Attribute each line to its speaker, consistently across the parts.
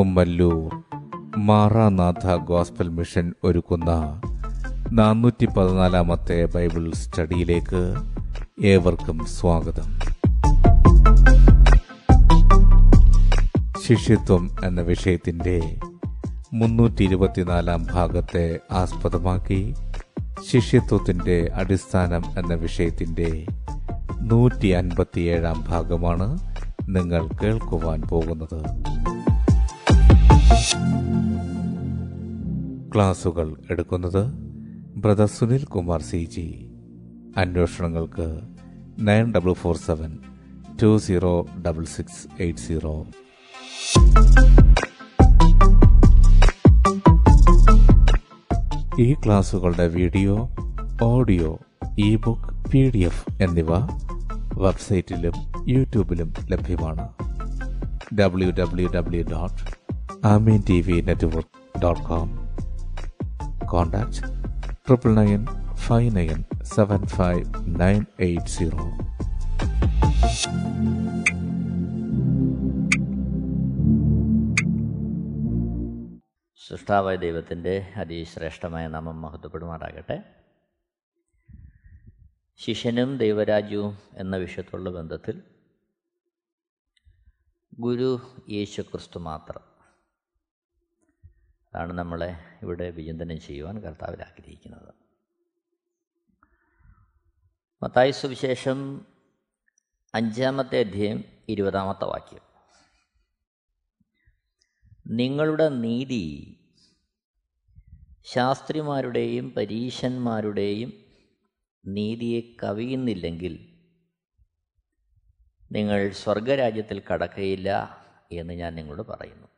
Speaker 1: Kummallur Maranatha gospel mission ഒരുക്കുന്ന നാനൂറ്റി പതിനാലാമത്തെ ബൈബിൾ സ്റ്റഡിയിലേക്ക് ഏവർക്കും സ്വാഗതം. ശിഷ്യത്വം എന്ന വിഷയത്തിന്റെ മുന്നൂറ്റി ഇരുപത്തിനാലാം ഭാഗത്തെ ആസ്പദമാക്കി ശിഷ്യത്വത്തിന്റെ അടിസ്ഥാനം എന്ന വിഷയത്തിന്റെ നൂറ്റി അൻപത്തിയേഴാം ഭാഗമാണ് നിങ്ങൾ കേൾക്കുവാൻ പോകുന്നത്. ക്ലാസുകൾ എടുക്കുന്നത് brother Sunil Kumar C G. അന്വേഷണങ്ങൾക്ക് nine double four seven two zero double six eight zero. ഈ ക്ലാസുകളുടെ video audio e book P D F എന്നിവ വെബ്സൈറ്റിലും യൂട്യൂബിലും ലഭ്യമാണ്. W W W dot Amen T V network dot com contact triple nine five nine seven five nine eight zero.
Speaker 2: സൃഷ്ടാവായ ദൈവത്തിന്റെ അതിശ്രേഷ്ഠമായ നാമം മഹത്വപ്പെടുമാറാകട്ടെ. ശിഷ്യനും ദൈവരാജ്യവും എന്ന വിഷയത്തുള്ള ബന്ധത്തിൽ ഗുരു യേശു ക്രിസ്തു മാത്രം അതാണ് നമ്മളെ ഇവിടെ വിചിന്തനം ചെയ്യുവാൻ കർത്താവിൽ ആഗ്രഹിക്കുന്നത്. മത്തായി സുവിശേഷം അഞ്ചാമത്തെ അധ്യായം ഇരുപതാമത്തെ വാക്യം. നിങ്ങളുടെ നീതി ശാസ്ത്രിമാരുടെയും പരീശന്മാരുടെയും നീതിയെ കവിയുന്നില്ലെങ്കിൽ നിങ്ങൾ സ്വർഗരാജ്യത്തിൽ കടക്കയില്ല എന്ന് ഞാൻ നിങ്ങളോട് പറയുന്നു.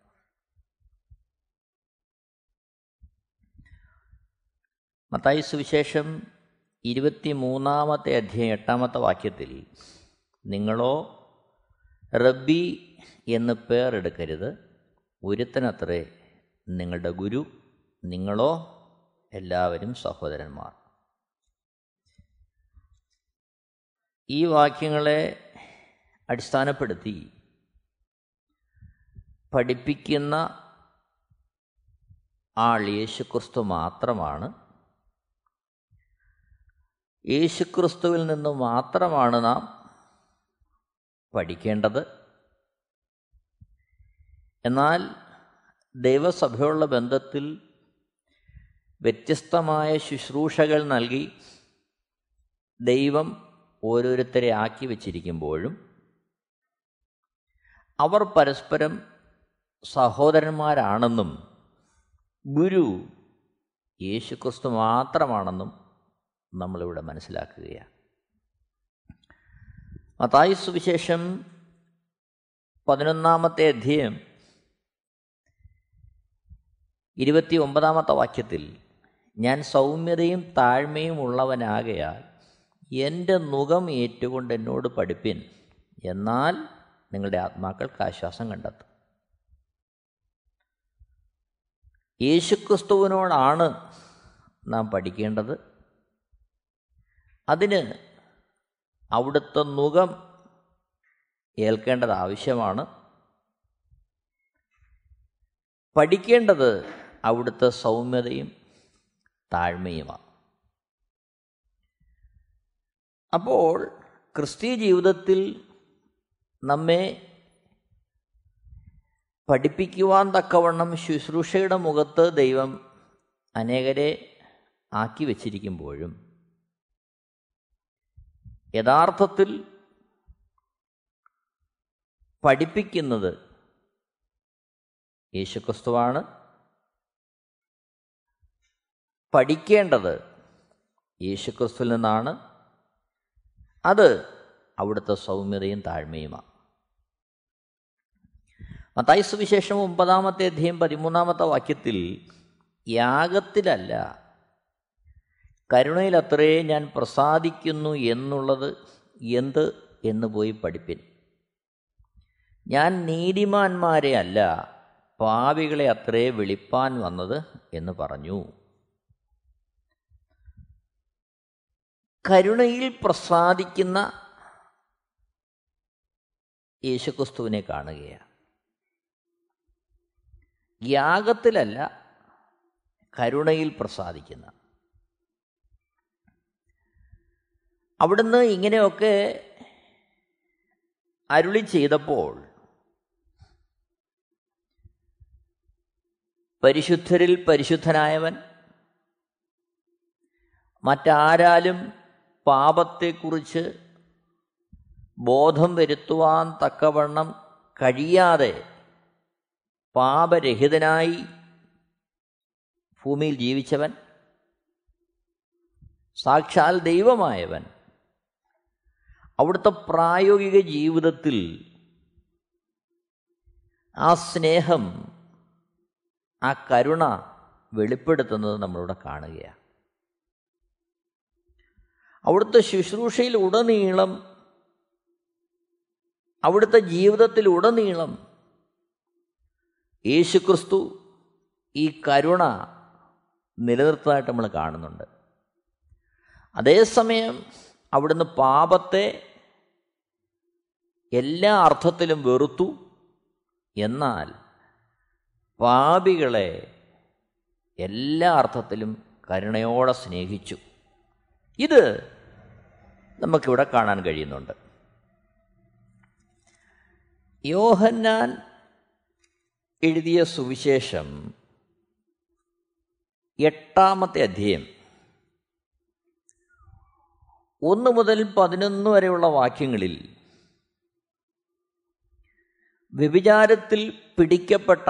Speaker 2: മത്തായി സുവിശേഷം ഇരുപത്തി മൂന്നാമത്തെ അധ്യായം എട്ടാമത്തെ വാക്യത്തിൽ നിങ്ങളോ റബ്ബി എന്ന് പേരെടുക്കരുത് ഒരുത്തനത്രേ നിങ്ങളുടെ ഗുരു നിങ്ങളോ എല്ലാവരും സഹോദരന്മാർ. ഈ വാക്യങ്ങളെ അടിസ്ഥാനപ്പെടുത്തി പഠിപ്പിക്കുന്ന ആൾ യേശുക്രിസ്തു മാത്രമാണ് യേശുക്രിസ്തുവിൽ നിന്ന് മാത്രമാണ് നാം പഠിക്കേണ്ടത്. എന്നാൽ ദൈവസഭയുള്ള ബന്ധത്തിൽ വ്യത്യസ്തമായ ശുശ്രൂഷകൾ നൽകി ദൈവം ഓരോരുത്തരെ ആക്കി വച്ചിരിക്കുമ്പോഴും അവർ പരസ്പരം സഹോദരന്മാരാണെന്നും ഗുരു യേശുക്രിസ്തു മാത്രമാണെന്നും നമ്മളിവിടെ മനസ്സിലാക്കുകയാണ്. മത്തായി സുവിശേഷം പതിനൊന്നാമത്തെ അധ്യയം ഇരുപത്തി ഒമ്പതാമത്തെ വാക്യത്തിൽ ഞാൻ സൗമ്യതയും താഴ്മയും ഉള്ളവനാകയാൽ എന്റെ മുഖം ഏറ്റുകൊണ്ട് എന്നോട് പഠിപ്പിൻ എന്നാൽ നിങ്ങളുടെ ആത്മാക്കൾക്ക് ആശ്വാസം കണ്ടെത്തും. യേശുക്രിസ്തുവിനോടാണ് നാം പഠിക്കേണ്ടത്. അതിന് അവിടുത്തെ മുഖം ഏൽക്കേണ്ടത് ആവശ്യമാണ്. പഠിക്കേണ്ടത് അവിടുത്തെ സൗമ്യതയും താഴ്മയുമാണ്. അപ്പോൾ ക്രിസ്തീയ ജീവിതത്തിൽ നമ്മെ പഠിപ്പിക്കുവാൻ തക്കവണ്ണം ശുശ്രൂഷയുടെ മുഖത്ത് ദൈവം അനേകരെ ആക്കി വച്ചിരിക്കുമ്പോഴും യഥാർത്ഥത്തിൽ പഠിപ്പിക്കുന്നത് യേശുക്രിസ്തുവാണ്. പഠിക്കേണ്ടത് യേശുക്രിസ്തുവിൽ നിന്നാണ്. അത് അവിടുത്തെ സൗമ്യതയും താഴ്മയുമാണ്. മത്തായി സുവിശേഷം ഒമ്പതാമത്തെ അധ്യയം പതിമൂന്നാമത്തെ വാക്യത്തിൽ യാഗത്തിലല്ല കരുണയിലത്രേ ഞാൻ പ്രസാദിക്കുന്നു എന്നുള്ളത് എന്ത് എന്ന് പോയി പഠിപ്പിൻ. ഞാൻ നീതിമാന്മാരെ അല്ല പാവികളെ അത്രേ വിളിപ്പാൻ വന്നത് എന്ന് പറഞ്ഞു. കരുണയിൽ പ്രസാദിക്കുന്ന യേശുക്രിസ്തുവിനെ കാണുകയാണ്. യാഗത്തിലല്ല കരുണയിൽ പ്രസാദിക്കുന്ന. അവിടുന്ന് ഇങ്ങനെയൊക്കെ അരുളി ചെയ്തപ്പോൾ പരിശുദ്ധരിൽ പരിശുദ്ധനായവൻ മറ്റാരാലും പാപത്തെക്കുറിച്ച് ബോധം വരുത്തുവാൻ തക്കവണ്ണം കഴിയാതെ പാപരഹിതനായി ഭൂമിയിൽ ജീവിച്ചവൻ സാക്ഷാൽ ദൈവമായവൻ അവിടുത്തെ പ്രായോഗിക ജീവിതത്തിൽ ആ സ്നേഹം ആ കരുണ വെളിപ്പെടുത്തുന്നത് നമ്മളിവിടെ കാണുകയാണ്. അവിടുത്തെ ശുശ്രൂഷയിൽ ഉടനീളം അവിടുത്തെ ജീവിതത്തിൽ ഉടനീളം യേശുക്രിസ്തു ഈ കരുണ നിലനിർത്തതായിട്ട് നമ്മൾ കാണുന്നുണ്ട്. അതേസമയം അവിടുന്ന് പാപത്തെ എല്ലാ അർത്ഥത്തിലും വെറുത്തു. എന്നാൽ പാപികളെ എല്ലാ അർത്ഥത്തിലും കരുണയോടെ സ്നേഹിച്ചു. ഇത് നമുക്കിവിടെ കാണാൻ കഴിയുന്നുണ്ട്. യോഹന്നാൻ എഴുതിയ സുവിശേഷം എട്ടാമത്തെ അധ്യയം. ഒന്ന് മുതൽ പതിനൊന്ന് വരെയുള്ള വാക്യങ്ങളിൽ വ്യഭിചാരത്തിൽ പിടിക്കപ്പെട്ട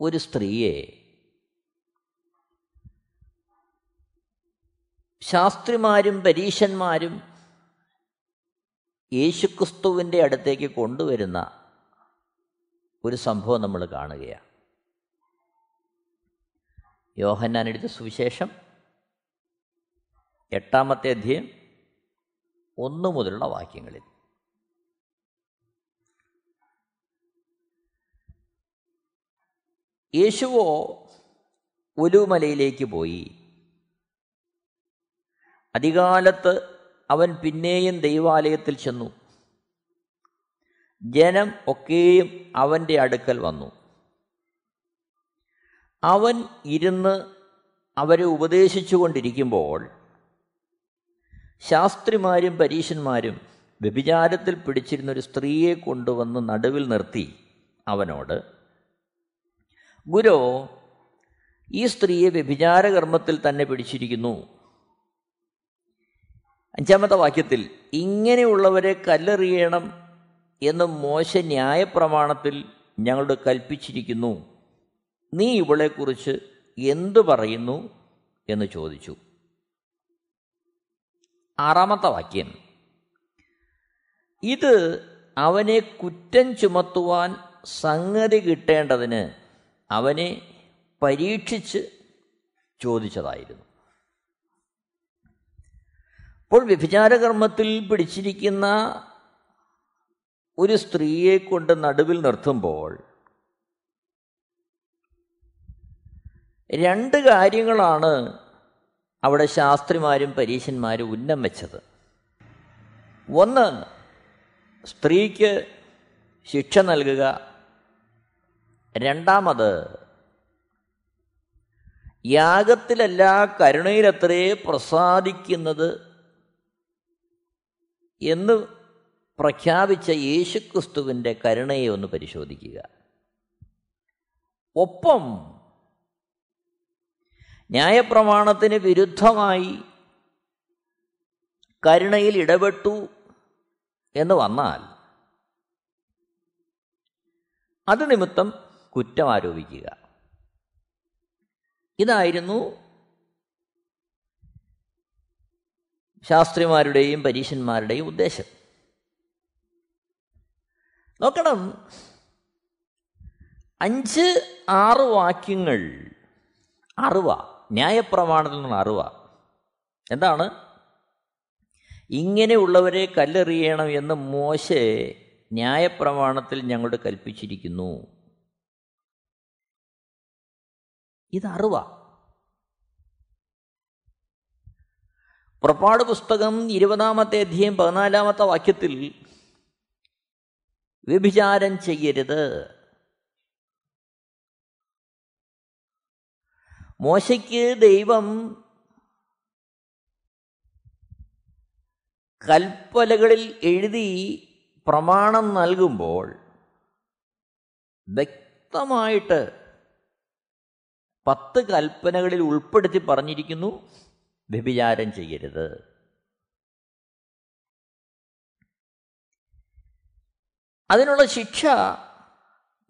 Speaker 2: ഒരു സ്ത്രീയെ ശാസ്ത്രിമാരും പരീശന്മാരും യേശുക്രിസ്തുവിന്റെ അടുത്തേക്ക് കൊണ്ടുവരുന്ന ഒരു സംഭവം നമ്മൾ കാണുകയാണ്. യോഹന്നാൻ എഴുതിയ സുവിശേഷം എട്ടാമത്തെ അധ്യയം ഒന്നു മുതലുള്ള വാക്യങ്ങളിൽ. യേശുവോ ഒലുമലയിലേക്ക് പോയി. അധികാലത്ത് അവൻ പിന്നെയും ദൈവാലയത്തിൽ ചെന്നു. ജനം ഒക്കെയും അവന്റെ അടുക്കൽ വന്നു. അവൻ ഇരുന്ന് അവരെ ഉപദേശിച്ചു കൊണ്ടിരിക്കുമ്പോൾ ശാസ്ത്രിമാരും പരീശന്മാരും വ്യഭിചാരത്തിൽ പിടിച്ചിരുന്നൊരു സ്ത്രീയെ കൊണ്ടുവന്ന് നടുവിൽ നിർത്തി അവനോട് ഗുരു ഈ സ്ത്രീയെ വ്യഭിചാരകർമ്മത്തിൽ തന്നെ പിടിച്ചിരിക്കുന്നു. അഞ്ചാമത്തെ വാക്യത്തിൽ ഇങ്ങനെയുള്ളവരെ കല്ലെറിയണം എന്ന് മോശ ന്യായപ്രമാണത്തിൽ ഞങ്ങളോട് കൽപ്പിച്ചിരിക്കുന്നു. നീ ഇവളെക്കുറിച്ച് എന്തു പറയുന്നു? എന്ന് ചോദിച്ചു. ആറാമത്തെ വാക്യം ഇത് അവനെ കുറ്റം ചുമത്തുവാൻ സംഗതി കിട്ടേണ്ടതിന് അവനെ പരീക്ഷിച്ച് ചോദിച്ചതായിരുന്നു. അപ്പോൾ വ്യഭിചാരകർമ്മത്തിൽ പിടിച്ചിരിക്കുന്ന ഒരു സ്ത്രീയെ കൊണ്ട് നടുവിൽ നിർത്തുമ്പോൾ രണ്ട് കാര്യങ്ങളാണ് അവിടെ ശാസ്ത്രിമാരും പരീശന്മാരും ഉന്നം വെച്ചത്. ഒന്ന് സ്ത്രീക്ക് ശിക്ഷ നൽകുക. രണ്ടാമത് യാഗത്തിലല്ല കരുണയിലത്രേ പ്രസാദിക്കുന്നത് എന്ന് പ്രഖ്യാപിച്ച യേശുക്രിസ്തുവിന്റെ കരുണയെ ഒന്ന് പരിശോധിക്കുക. ഒപ്പം ന്യായപ്രമാണത്തിന് വിരുദ്ധമായി കരുണയിൽ ഇടപെട്ടു എന്ന് വന്നാൽ അത് നിമിത്തം കുറ്റം ആരോപിക്കുക. ഇതായിരുന്നു ശാസ്ത്രിമാരുടെയും പരീശന്മാരുടെയും ഉദ്ദേശം. നോക്കണം. അഞ്ച് ആറ് വാക്യങ്ങൾ അറിവ ന്യായപ്രമാണത്തിൽ നിന്ന് അറിവ. എന്താണ്? ഇങ്ങനെയുള്ളവരെ കല്ലെറിയണം എന്ന് മോശെ ന്യായപ്രമാണത്തിൽ ഞങ്ങളോട് കൽപ്പിച്ചിരിക്കുന്നു. ഇത് അറിവ പുറപ്പാട് പുസ്തകം ഇരുപതാമത്തെ അധ്യയം പതിനാലാമത്തെ വാക്യത്തിൽ വ്യഭിചാരം ചെയ്യരുത്. മോശയ്ക്ക് ദൈവം കൽപ്പലകളിൽ എഴുതി പ്രമാണം നൽകുമ്പോൾ വ്യക്തമായിട്ട് പത്ത് കൽപ്പനകളിൽ ഉൾപ്പെടുത്തി പറഞ്ഞിരിക്കുന്നു വ്യഭിചാരം ചെയ്യരുത്. അതിനുള്ള ശിക്ഷ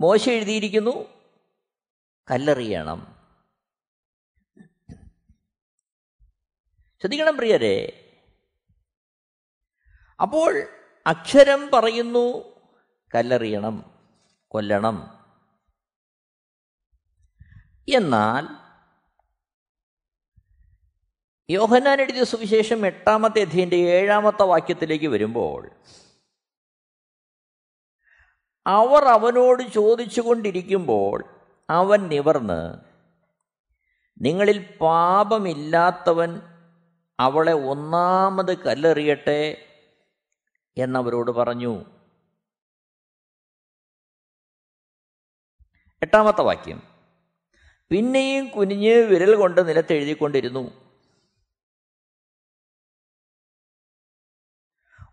Speaker 2: മോശ എഴുതിയിരിക്കുന്നു കല്ലെറിയണം. ശ്രദ്ധിക്കണം പ്രിയരെ. അപ്പോൾ അക്ഷരം പറയുന്നു കല്ലെറിയണം കൊല്ലണം. എന്നാൽ യോഹന്നാൻ എഴുതിയ സുവിശേഷം എട്ടാമത്തെ അധ്യയന്റെ ഏഴാമത്തെ വാക്യത്തിലേക്ക് വരുമ്പോൾ അവർ അവനോട് ചോദിച്ചു കൊണ്ടിരിക്കുമ്പോൾ അവൻ നിവർന്ന് നിങ്ങളിൽ പാപമില്ലാത്തവൻ അവളെ ഒന്നാമത് കല്ലെറിയട്ടെ എന്നവരോട് പറഞ്ഞു. എട്ടാമത്തെ വാക്യം. പിന്നെയും കുനിഞ്ഞ് വിരൽ കൊണ്ട് നിലത്തെഴുതിക്കൊണ്ടിരുന്നു.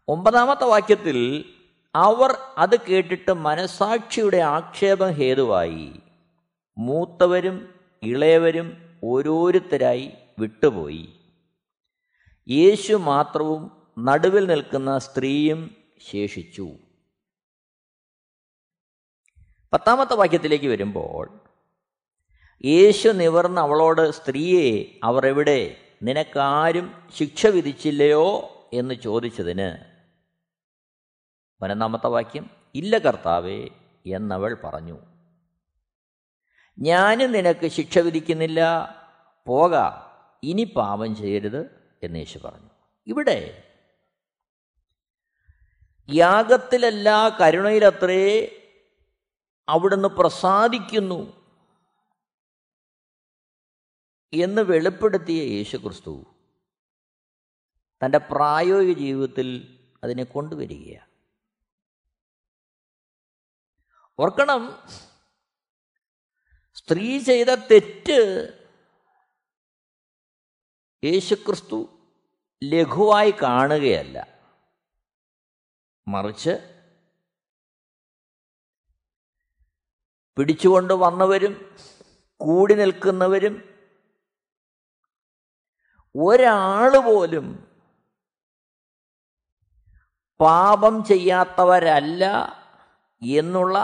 Speaker 2: ഒമ്പതാമത്തെ വാക്യത്തിൽ അവർ അത് കേട്ടിട്ട് മനസാക്ഷിയുടെ ആക്ഷേപം ഹേതുവായി. മൂത്തവരും ഇളയവരും ഓരോരുത്തരായി വിട്ടുപോയി. യേശു മാത്രവും നടുവിൽ നിൽക്കുന്ന സ്ത്രീയും ശേഷിച്ചു. പത്താമത്തെ വാക്യത്തിലേക്ക് വരുമ്പോൾ യേശു നിവർന്ന് അവളോട് സ്ത്രീയെ അവർ എവിടെ? നിനക്കാരും ശിക്ഷ വിധിച്ചില്ലയോ? എന്ന് ചോദിച്ചതിന് പതിനൊന്നാമത്തെ വാക്യം ഇല്ല കർത്താവേ എന്നവൾ പറഞ്ഞു ഞാനും നിനക്ക് ശിക്ഷ വിധിക്കുന്നില്ല. പോക ഇനി പാപം ചെയ്യരുത് എന്ന് യേശു പറഞ്ഞു. ഇവിടെ യാഗത്തിലല്ല കരുണയിലത്രേ അവിടുന്ന് പ്രസാദിക്കുന്നു. എന്ന് വെളിപ്പെടുത്തിയ യേശു ക്രിസ്തു തന്റെ പ്രായോഗിക ജീവിതത്തിൽ അതിനെ കൊണ്ടുവരികയാണ്. ഓർക്കണം സ്ത്രീ ചെയ്ത തെറ്റ് യേശുക്രിസ്തു ലഘുവായി കാണുകയല്ല. മറിച്ച് പിടിച്ചുകൊണ്ട് വന്നവരും കൂടി നിൽക്കുന്നവരും ഒരാൾ പോലും പാപം ചെയ്യാത്തവരല്ല എന്നുള്ള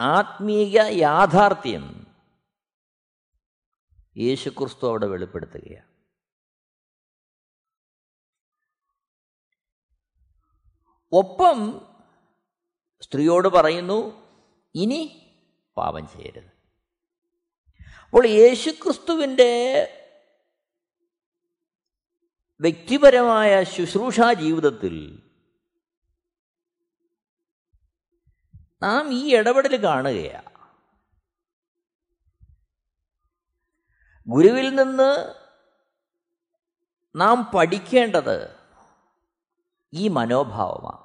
Speaker 2: ആത്മീയ യാഥാർത്ഥ്യം യേശുക്രിസ്തു അവിടെ വെളിപ്പെടുത്തുകയാണ്. ഒപ്പം സ്ത്രീയോട് പറയുന്നു ഇനി പാപം ചെയ്യരുത്. അപ്പോൾ യേശുക്രിസ്തുവിന്റെ വ്യക്തിപരമായ ശുശ്രൂഷാ ജീവിതത്തിൽ നാം ഈ ഇടപെടൽ കാണുകയാണ് ഗുരുവിൽ നിന്ന് നാം പഠിക്കേണ്ടത് ഈ മനോഭാവമാണ്.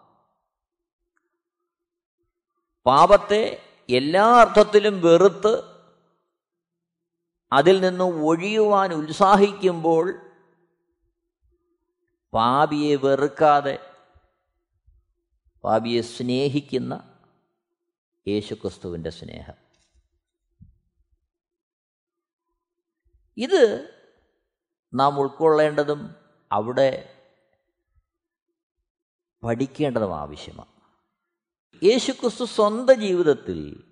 Speaker 2: പാപത്തെ എല്ലാ അർത്ഥത്തിലും വെറുത്ത് അതിൽ നിന്ന് ഒഴിയുവാൻ ഉത്സാഹിക്കുമ്പോൾ പാപിയെ വെറുക്കാതെ പാപിയെ സ്നേഹിക്കുന്ന യേശുക്രിസ്തുവിന്റെ സ്നേഹം. ഇത് നാം ഉൾക്കൊള്ളേണ്ടതും അവിടെ പഠിക്കേണ്ടതും ആവശ്യമാണ്. യേശുക്രിസ്തു സ്വന്തം ജീവിതത്തിൽ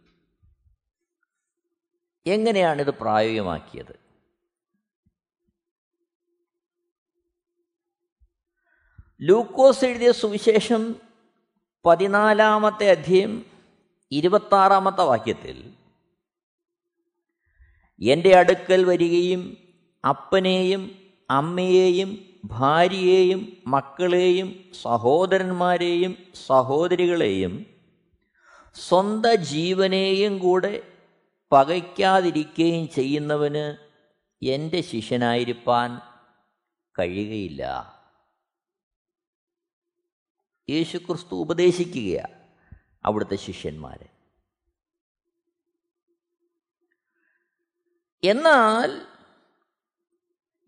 Speaker 2: എങ്ങനെയാണിത് പ്രായോഗികമാക്കിയത്? ലൂക്കോസ് എഴുതിയ സുവിശേഷം പതിനാലാമത്തെ അധ്യയം ഇരുപത്താറാമത്തെ വാക്യത്തിൽ എന്റെ അടുക്കൽ വരികയും അപ്പനെയും അമ്മയെയും ഭാര്യയെയും മക്കളെയും സഹോദരന്മാരെയും സഹോദരികളെയും സ്വന്ത ജീവനെയും കൂടെ പകയ്ക്കാതിരിക്കുകയും ചെയ്യുന്നവന് എന്റെ ശിഷ്യനായിരിക്കാൻ കഴിയുകയില്ല. യേശുക്രിസ്തു ഉപദേശിക്കുകയാണ് അവിടുത്തെ ശിഷ്യന്മാരെ. എന്നാൽ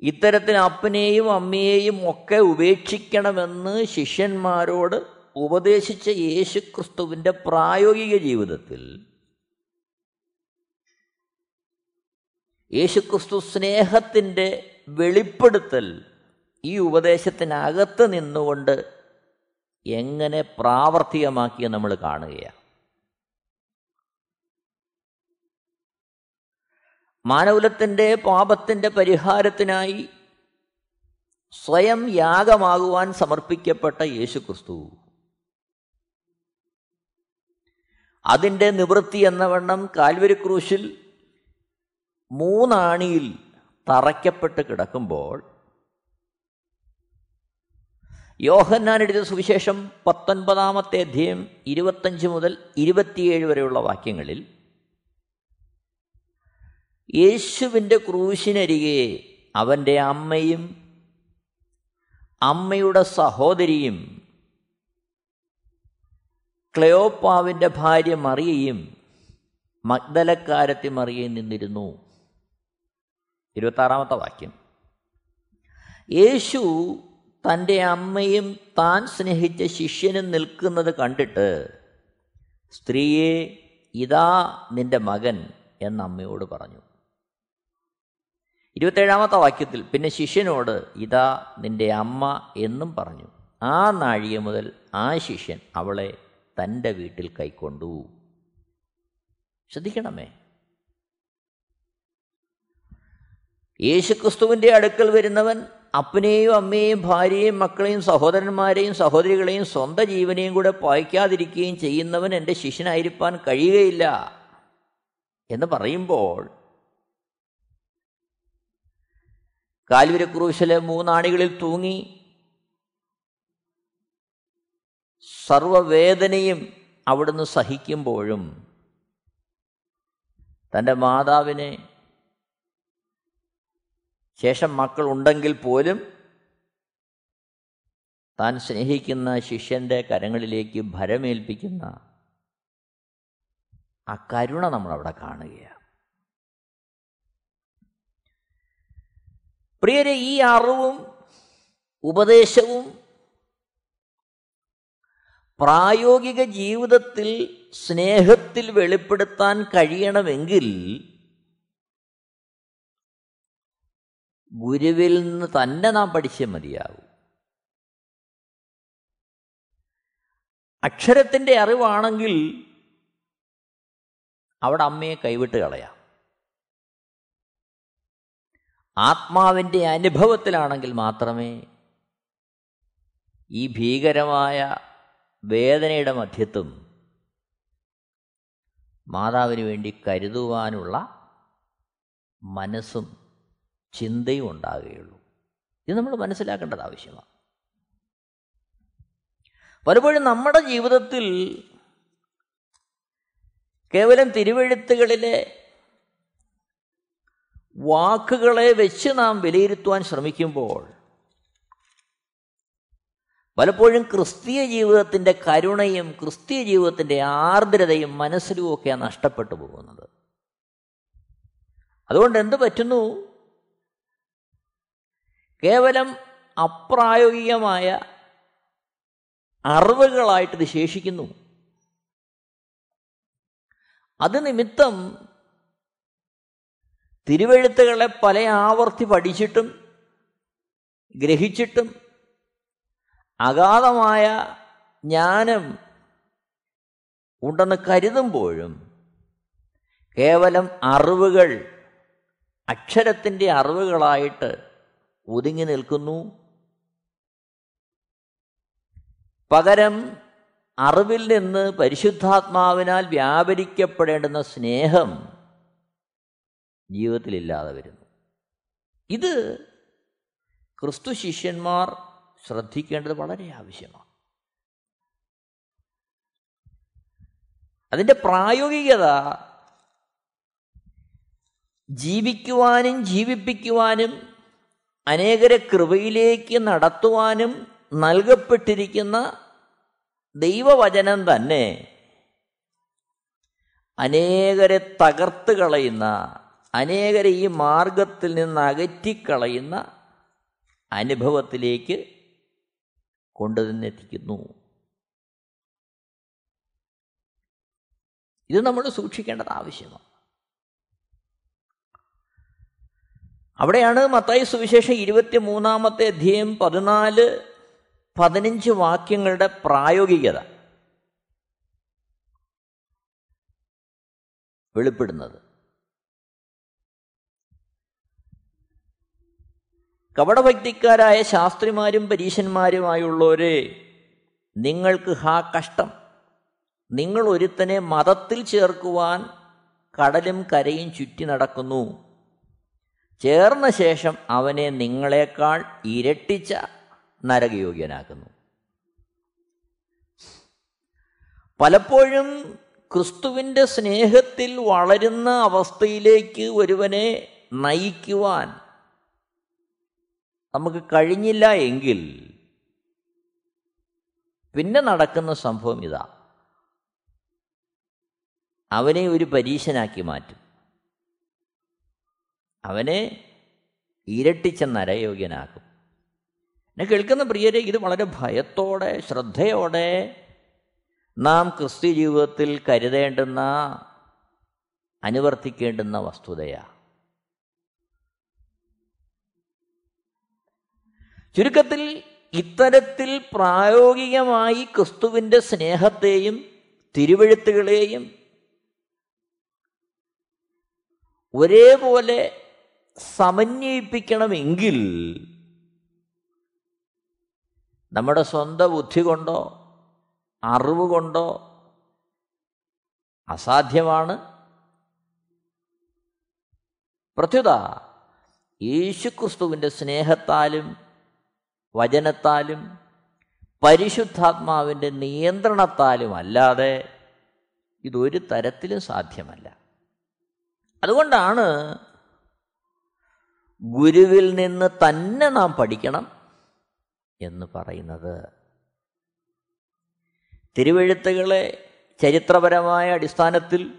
Speaker 2: ഇത്തരത്തിൽ അപ്പനെയും അമ്മയെയും ഒക്കെ ഉപേക്ഷിക്കണമെന്ന് ശിഷ്യന്മാരോട് ഉപദേശിച്ച യേശുക്രിസ്തുവിന്റെ പ്രായോഗിക ജീവിതത്തിൽ യേശുക്രിസ്തു സ്നേഹത്തിന്റെ വെളിപ്പെടുത്തൽ ഈ ഉപദേശത്തിനകത്ത് നിന്നുകൊണ്ട് എങ്ങനെ പ്രാവർത്തികമാക്കിയ നമ്മൾ കാണുകയാണ്. മാനവുലത്തിന്റെ പാപത്തിന്റെ പരിഹാരത്തിനായി സ്വയം യാഗമാകുവാൻ സമർപ്പിക്കപ്പെട്ട യേശുക്രിസ്തു. അതിന്റെ നിവൃത്തി എന്ന വണ്ണം കാൽവരി ക്രൂശിൽ മൂന്നാണിയിൽ തറയ്ക്കപ്പെട്ട് കിടക്കുമ്പോൾ യോഹന്നാൻ എഴുതിയ സുവിശേഷം പത്തൊൻപതാമത്തെ അധ്യയം ഇരുപത്തഞ്ച് മുതൽ ഇരുപത്തിയേഴ് വരെയുള്ള വാക്യങ്ങളിൽ യേശുവിന്റെ ക്രൂശിനരികെ അവന്റെ അമ്മയും അമ്മയുടെ സഹോദരിയും ക്ലയോപ്പാവിന്റെ ഭാര്യ മറിയയും മഗ്ദലക്കാരത്തി മറിയയും നിന്നിരുന്നു. ഇരുപത്താറാമത്തെ വാക്യം. യേശു തന്റെ അമ്മയും താൻ സ്നേഹിച്ച ശിഷ്യനും നിൽക്കുന്നത് കണ്ടിട്ട് സ്ത്രീയെ ഇതാ നിന്റെ മകൻ എന്ന് അമ്മയോട് പറഞ്ഞു. ഇരുപത്തേഴാമത്തെ വാക്യത്തിൽ പിന്നെ ശിഷ്യനോട് ഇതാ നിന്റെ അമ്മ എന്നും പറഞ്ഞു. ആ നാഴിക മുതൽ ആ ശിഷ്യൻ അവളെ തന്റെ വീട്ടിൽ കൈക്കൊണ്ടു. ശ്രദ്ധിക്കണമേ. യേശുക്രിസ്തുവിന്റെ അടുക്കൽ വരുന്നവൻ അപ്പനെയും അമ്മയെയും ഭാര്യയെയും മക്കളെയും സഹോദരന്മാരെയും സഹോദരികളെയും സ്വന്തം ജീവനെയും കൂടെ പായിക്കാതിരിക്കുകയും ചെയ്യുന്നവൻ എന്റെ ശിഷ്യനായിരിക്കാൻ കഴിയുകയില്ല എന്ന് പറയുമ്പോൾ കാൽവിരക്രൂശിലെ മൂന്നാണികളിൽ തൂങ്ങി സർവവേദനയും അവിടുന്ന് സഹിക്കുമ്പോഴും തന്റെ മാതാവിനെ ശേഷം മക്കൾ ഉണ്ടെങ്കിൽ പോലും താൻ സ്നേഹിക്കുന്ന ശിഷ്യന്റെ കരങ്ങളിലേക്ക് ഭരമേൽപ്പിക്കുന്ന ആ കരുണ നമ്മളവിടെ കാണുകയാണ്. പ്രിയരെ ഈ അറിവും ഉപദേശവും പ്രായോഗിക ജീവിതത്തിൽ സ്നേഹത്തിൽ വെളിപ്പെടുത്താൻ കഴിയണമെങ്കിൽ ഗുരുവിൽ നിന്ന് തന്നെ നാം പഠിച്ചേ മതിയാകും അക്ഷരത്തിന്റെ അറിവാണെങ്കിൽ അവിടെ അമ്മയെ കൈവിട്ട് കളയാം. ആത്മാവിന്റെ അനുഭവത്തിലാണെങ്കിൽ മാത്രമേ ഈ ഭീകരമായ വേദനയുടെ മധ്യത്തും മാതാവിന് വേണ്ടി കരുതുവാനുള്ള മനസ്സും ചിന്തയും ഉണ്ടാകുകയുള്ളൂ ഇത് നമ്മൾ മനസ്സിലാക്കേണ്ടത് ആവശ്യമാണ്. പലപ്പോഴും നമ്മുടെ ജീവിതത്തിൽ കേവലം തിരുവെഴുത്തുകളിലെ വാക്കുകളെ വെച്ച് നാം വിലയിരുത്തുവാൻ ശ്രമിക്കുമ്പോൾ പലപ്പോഴും ക്രിസ്തീയ ജീവിതത്തിന്റെ കരുണയും ക്രിസ്തീയ ജീവിതത്തിന്റെ ആർദ്രതയും മനസ്സിലുമൊക്കെയാണ് നഷ്ടപ്പെട്ടു പോകുന്നത്. അതുകൊണ്ട് എന്ത് പറ്റുന്നു? കേവലം അപ്രായോഗികമായ അറിവുകളായിട്ട് ഇത് ശേഷിക്കുന്നു. അത് നിമിത്തം തിരുവെഴുത്തുകളെ പല ആവർത്തി പഠിച്ചിട്ടും ഗ്രഹിച്ചിട്ടും അഗാധമായ ജ്ഞാനം ഉണ്ടെന്ന് കരുതുമ്പോഴും കേവലം അറിവുകൾ അക്ഷരത്തിന്റെ അറിവുകളായിട്ട് ഒതുങ്ങി നിൽക്കുന്നു. പകരം അറിവിൽ നിന്ന് പരിശുദ്ധാത്മാവിനാൽ വ്യാപരിക്കപ്പെടേണ്ടുന്ന സ്നേഹം ജീവിതത്തിലില്ലാതെ വരുന്നു. ഇത് ക്രിസ്തു ശിഷ്യന്മാർ ശ്രദ്ധിക്കേണ്ടത് വളരെ ആവശ്യമാണ്. അതിന്റെ പ്രായോഗികത ജീവിക്കുവാനും ജീവിപ്പിക്കുവാനും അനേകരെ കൃപയിലേക്ക് നടത്തുവാനും നൽകപ്പെട്ടിരിക്കുന്ന ദൈവവചനം തന്നെ അനേകരെ തകർത്ത് കളയുന്ന അനേകരെ ഈ മാർഗത്തിൽ നിന്ന് അകറ്റിക്കളയുന്ന അനുഭവത്തിലേക്ക് കൊണ്ടുതന്നെത്തിക്കുന്നു ഇത് നമ്മൾ സൂക്ഷിക്കേണ്ടത് ആവശ്യമാണ്. അവിടെയാണ് മത്തായി സുവിശേഷം ഇരുപത്തി മൂന്നാമത്തെ അധ്യയം പതിനാല് പതിനഞ്ച് വാക്യങ്ങളുടെ പ്രായോഗികത വെളിപ്പെടുന്നത്. കപടഭക്തിക്കാരായ ശാസ്ത്രിമാരും പരീശന്മാരുമായുള്ളവരെ നിങ്ങൾക്ക് ഹാ കഷ്ടം. നിങ്ങൾ ഒരുത്തനെ മതത്തിൽ ചേർക്കുവാൻ കടലും കരയും ചുറ്റി നടക്കുന്നു. ചേർന്ന ശേഷം അവനെ നിങ്ങളെക്കാൾ ഇരട്ടിച്ച നരകയോഗ്യനാക്കുന്നു. പലപ്പോഴും ക്രിസ്തുവിന്റെ സ്നേഹത്തിൽ വളരുന്ന അവസ്ഥയിലേക്ക് ഒരുവനെ നയിക്കുവാൻ നമുക്ക് കഴിഞ്ഞില്ല എങ്കിൽ പിന്നെ നടക്കുന്ന സംഭവം ഇതാ. അവനെ ഒരു പരീശനാക്കി മാറ്റും. അവനെ ഇരട്ടിച്ച നരയോഗ്യനാക്കും. എന്നെ കേൾക്കുന്ന പ്രിയരെ ഇത് വളരെ ഭയത്തോടെ ശ്രദ്ധയോടെ നാം ക്രിസ്തു ജീവിതത്തിൽ കരുതേണ്ടുന്ന അനുവർത്തിക്കേണ്ടുന്ന വസ്തുതയാണ് ചുരുക്കത്തിൽ ഇത്തരത്തിൽ പ്രായോഗികമായി ക്രിസ്തുവിന്റെ സ്നേഹത്തെയും തിരുവഴുത്തുകളെയും ഒരേപോലെ സമന്വയിപ്പിക്കണമെങ്കിൽ നമ്മുടെ സ്വന്തം ബുദ്ധി കൊണ്ടോ അറിവ് കൊണ്ടോ അസാധ്യമാണ്. പ്രത്യുത യേശുക്രിസ്തുവിന്റെ സ്നേഹത്താലും വചനത്താലും പരിശുദ്ധാത്മാവിന്റെ നിയന്ത്രണത്താലും അല്ലാതെ ഇതൊരു തരത്തിലും സാധ്യമല്ല. അതുകൊണ്ടാണ് ഗുരുവിൽ നിന്ന് തന്നെ നാം പഠിക്കണം എന്ന് പറയുന്നത്. തിരുവെഴുത്തുകളെ ചരിത്രപരമായ അടിസ്ഥാനത്തിൽ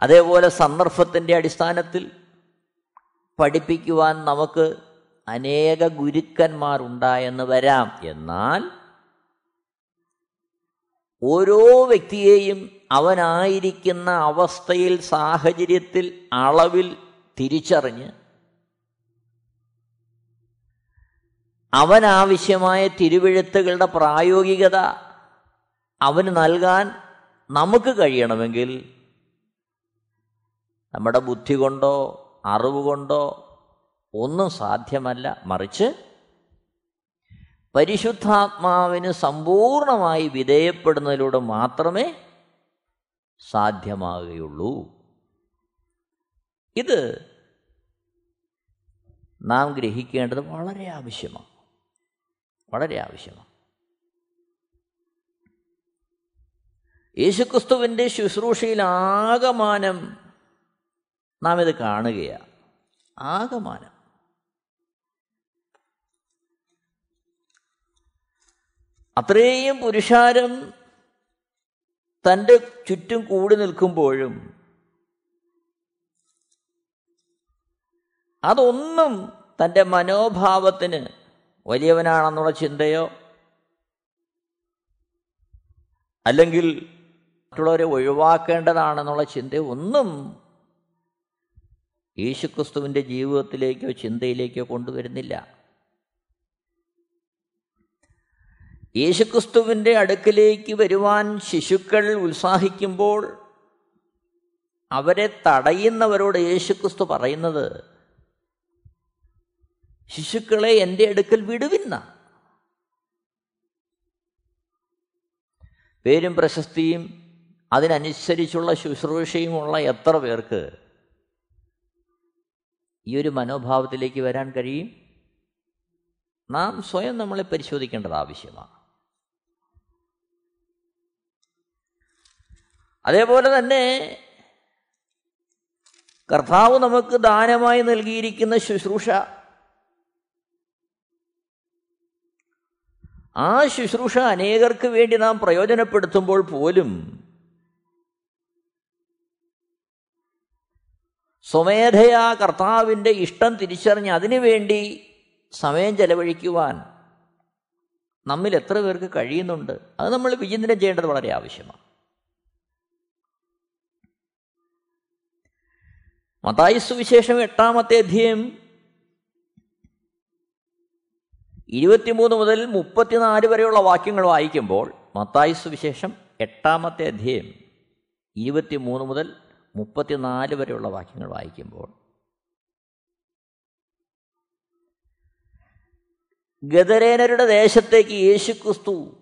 Speaker 2: അതേപോലെ സന്ദർഭത്തിന്റെ അടിസ്ഥാനത്തിൽ പഠിപ്പിക്കുവാൻ നമുക്ക് അനേക ഗുരുക്കന്മാരുണ്ടായെന്ന് വരാം. എന്നാൽ ഓരോ വ്യക്തിയെയും അവനായിരിക്കുന്ന അവസ്ഥയിൽ സാഹചര്യത്തിൽ അളവിൽ തിരിച്ചറിഞ്ഞ് അവനാവശ്യമായ തിരുവെഴുത്തുകളുടെ പ്രായോഗികത അവന് നൽകാൻ നമുക്ക് കഴിയണമെങ്കിൽ നമ്മുടെ ബുദ്ധി കൊണ്ടോ അറിവ് കൊണ്ടോ ഒന്നും സാധ്യമല്ല. മറിച്ച് പരിശുദ്ധാത്മാവിന് സമ്പൂർണമായി വിധേയപ്പെടുന്നതിലൂടെ മാത്രമേ സാധ്യമാകുകയുള്ളൂ. ഇത് നാം ഗ്രഹിക്കേണ്ടത് വളരെ ആവശ്യമാണ്. വളരെ ആവശ്യമാണ്. യേശുക്രിസ്തുവിന്റെ ശുശ്രൂഷയിലാകമാനം നാം ഇത് കാണുകയാണ്. ആകമാനം അത്രയും പുരുഷാരം തന്റെ ചുറ്റും കൂടി നിൽക്കുമ്പോഴും അതൊന്നും തന്റെ മനോഭാവത്തിന് വലിയവനാണെന്നുള്ള ചിന്തയോ അല്ലെങ്കിൽ മറ്റുള്ളവരെ ഒഴിവാക്കേണ്ടതാണെന്നുള്ള ചിന്തയോ ഒന്നും യേശുക്രിസ്തുവിന്റെ ജീവിതത്തിലേക്കോ ചിന്തയിലേക്കോ കൊണ്ടുവരുന്നില്ല. യേശുക്രിസ്തുവിന്റെ അടുക്കിലേക്ക് വരുവാൻ ശിശുക്കൾ ഉത്സാഹിക്കുമ്പോൾ അവരെ തടയുന്നവരോട് യേശുക്രിസ്തു പറയുന്നത് ശിശുക്കളെ എന്റെ അടുക്കൽ വിടുവിന്ന. പേരും പ്രശസ്തിയും അതിനനുസരിച്ചുള്ള ശുശ്രൂഷയുമുള്ള എത്ര പേർക്ക് ഈ ഒരു മനോഭാവത്തിലേക്ക് വരാൻ കഴിയും? നാം സ്വയം നമ്മളെ പരിശോധിക്കേണ്ടത് ആവശ്യമാണ്. അതേപോലെ തന്നെ കർത്താവ് നമുക്ക് ദാനമായി നൽകിയിരിക്കുന്ന ശുശ്രൂഷ. ആ ശുശ്രൂഷ അനേകർക്ക് വേണ്ടി നാം പ്രയോജനപ്പെടുത്തുമ്പോൾ പോലും സ്വമേധയാ കർത്താവിന്റെ ഇഷ്ടം തിരിച്ചറിഞ്ഞ് അതിനുവേണ്ടി സമയം ചെലവഴിക്കുവാൻ നമ്മിൽ എത്ര പേർക്ക് കഴിയുന്നുണ്ട്? അത് നമ്മൾ വിചിന്തനം ചെയ്യേണ്ടത് വളരെ ആവശ്യമാണ്. മതായി സുവിശേഷം എട്ടാമത്തെ അധ്യയം ഇരുപത്തിമൂന്ന് മുതൽ മുപ്പത്തിനാല് വരെയുള്ള വാക്യങ്ങൾ വായിക്കുമ്പോൾ മത്തായി സുവിശേഷം എട്ടാമത്തെ അധ്യയം ഇരുപത്തിമൂന്ന് മുതൽ മുപ്പത്തിനാല് വരെയുള്ള വാക്യങ്ങൾ വായിക്കുമ്പോൾ ഗദരേനരുടെ ദേശത്തേക്ക് യേശുക്രിസ്തു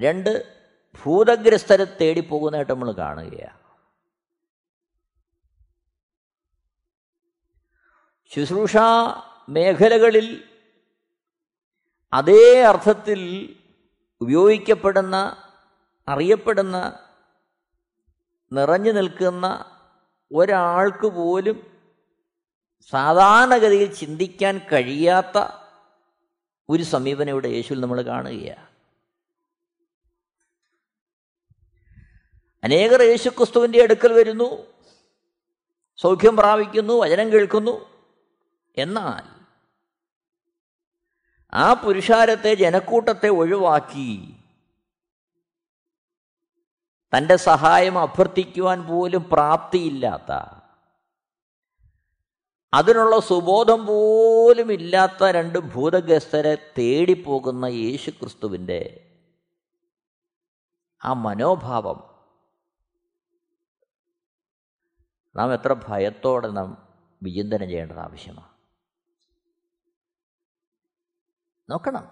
Speaker 2: രണ്ട് ഭൂതഗ്രസ്തരെ തേടിപ്പോകുന്നതായിട്ട് നമ്മൾ കാണുകയാണ്. ശുശ്രൂഷ മേഖലകളിൽ അതേ അർത്ഥത്തിൽ ഉപയോഗിക്കപ്പെടുന്ന അറിയപ്പെടുന്ന നിറഞ്ഞു നിൽക്കുന്ന ഒരാൾക്ക് പോലും സാധാരണഗതിയിൽ ചിന്തിക്കാൻ കഴിയാത്ത ഒരു സമീപനം ഇവിടെ യേശുവിൽ നമ്മൾ കാണുകയാണ്. അനേകർ യേശുക്രിസ്തുവിന്റെ അടുക്കൽ വരുന്നു സൗഖ്യം പ്രാപിക്കുന്നു വചനം കേൾക്കുന്നു. എന്നാൽ ആ പുരുഷാരത്തെ ജനക്കൂട്ടത്തെ ഒഴിവാക്കി തന്റെ സഹായം അഭ്യർത്ഥിക്കുവാൻ പോലും പ്രാപ്തിയില്ലാത്ത അതിനുള്ള സുബോധം പോലും ഇല്ലാത്ത രണ്ട് ഭൂതഗ്രസ്തരെ തേടിപ്പോകുന്ന യേശു ക്രിസ്തുവിന്റെ ആ മനോഭാവം. നാം എത്ര ഭയത്തോടെ നാം വിചിന്തനം ചെയ്യേണ്ടത് ആവശ്യമാണ്. നോക്കണം.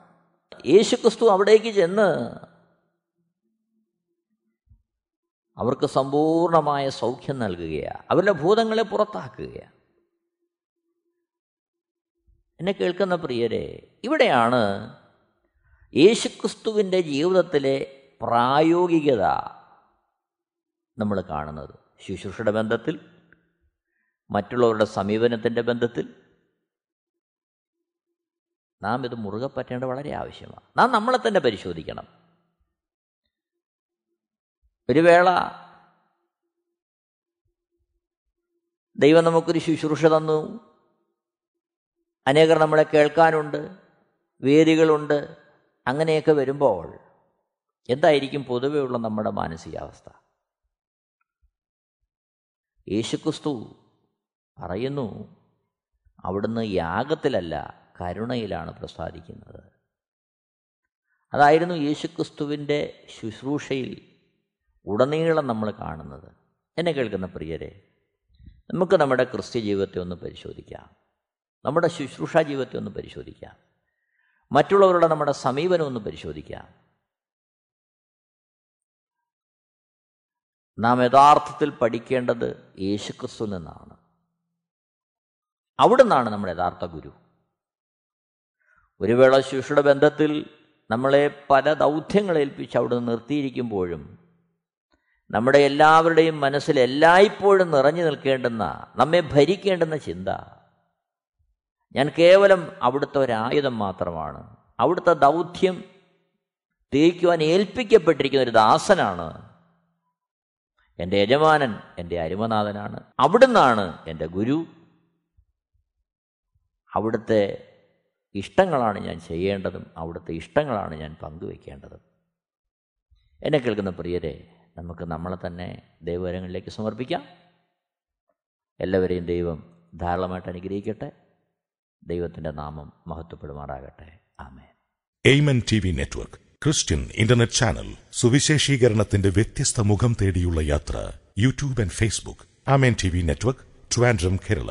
Speaker 2: യേശുക്രിസ്തു അവിടേക്ക് ചെന്ന് അവർക്ക് സമ്പൂർണമായ സൗഖ്യം നൽകുകയാണ് അവരുടെ ഭൂതങ്ങളെ പുറത്താക്കുകയാണ് എന്നെ കേൾക്കുന്ന പ്രിയരെ ഇവിടെയാണ് യേശുക്രിസ്തുവിന്റെ ജീവിതത്തിലെ പ്രായോഗികത നമ്മൾ കാണുന്നത്. ശുശ്രൂഷയുടെ ബന്ധത്തിൽ മറ്റുള്ളവരുടെ സമീപനത്തിന്റെ ബന്ധത്തിൽ നാം ഇത് മുറുകെ പറ്റേണ്ടത് വളരെ ആവശ്യമാണ്. നാം നമ്മളെ തന്നെ പരിശോധിക്കണം. ഒരു വേള ദൈവം നമുക്കൊരു ശുശ്രൂഷ തന്നു. അനേകർ നമ്മളെ കേൾക്കാനുണ്ട്. വേദികളുണ്ട്. അങ്ങനെയൊക്കെ വരുമ്പോൾ എന്തായിരിക്കും പൊതുവെയുള്ള നമ്മുടെ മാനസികാവസ്ഥ? യേശുക്രിസ്തു പറയുന്നു അവിടുന്ന് യാഗത്തിലല്ല കരുണയിലാണ് പ്രസാദിക്കുന്നത്. അതായിരുന്നു യേശുക്രിസ്തുവിന്റെ ശുശ്രൂഷയിൽ ഉടനീളം നമ്മൾ കാണുന്നത്. എന്നെ കേൾക്കുന്ന പ്രിയരെ നമുക്ക് നമ്മുടെ ക്രിസ്ത്യ ജീവിതത്തെ ഒന്ന് പരിശോധിക്കാം. നമ്മുടെ ശുശ്രൂഷാ ജീവിതത്തെ ഒന്ന് പരിശോധിക്കാം. മറ്റുള്ളവരുടെ നമ്മുടെ സമീപനം ഒന്ന് പരിശോധിക്കാം. നാം യഥാർത്ഥത്തിൽ പഠിക്കേണ്ടത് യേശുക്രിസ്തു നിന്നാണ്. അവിടുന്നാണ് നമ്മുടെ യഥാർത്ഥ ഗുരു. ഒരു വേള ശിശുയുടെ ബന്ധത്തിൽ നമ്മളെ പല ദൗത്യങ്ങൾ ഏൽപ്പിച്ച് അവിടെ നിർത്തിയിരിക്കുമ്പോഴും നമ്മുടെ എല്ലാവരുടെയും മനസ്സിൽ എല്ലായ്പ്പോഴും നിറഞ്ഞു നിൽക്കേണ്ടുന്ന നമ്മെ ഭരിക്കേണ്ടുന്ന ചിന്ത ഞാൻ കേവലം അവിടുത്തെ ഒരായുധം മാത്രമാണ്. അവിടുത്തെ ദൗത്യം തേക്കുവാൻ ഏൽപ്പിക്കപ്പെട്ടിരിക്കുന്ന ഒരു ദാസനാണ്. എന്റെ യജമാനൻ എന്റെ അരുമനാഥനാണ്. അവിടുന്നാണ് എന്റെ ഗുരു. അവിടുത്തെ ഇഷ്ടങ്ങളാണ് ഞാൻ ചെയ്യേണ്ടതും അവിടുത്തെ ഇഷ്ടങ്ങളാണ് ഞാൻ പങ്കുവെക്കേണ്ടതും. എന്നെ കേൾക്കുന്ന പ്രിയരെ നമുക്ക് നമ്മളെ തന്നെ ദൈവകരങ്ങളിലേക്ക് സമർപ്പിക്കാം. എല്ലാവരെയും ദൈവം ധാരാളമായിട്ട് അനുഗ്രഹിക്കട്ടെ. ദൈവത്തിന്റെ നാമം മഹത്വപ്പെടുമാറാകട്ടെ. Amen
Speaker 3: Amen T V network Christian internet channel സുവിശേഷീകരണത്തിന്റെ വ്യത്യസ്ത മുഖം തേടിയുള്ള യാത്ര YouTube and Facebook Amen T V network Trivandrum Kerala.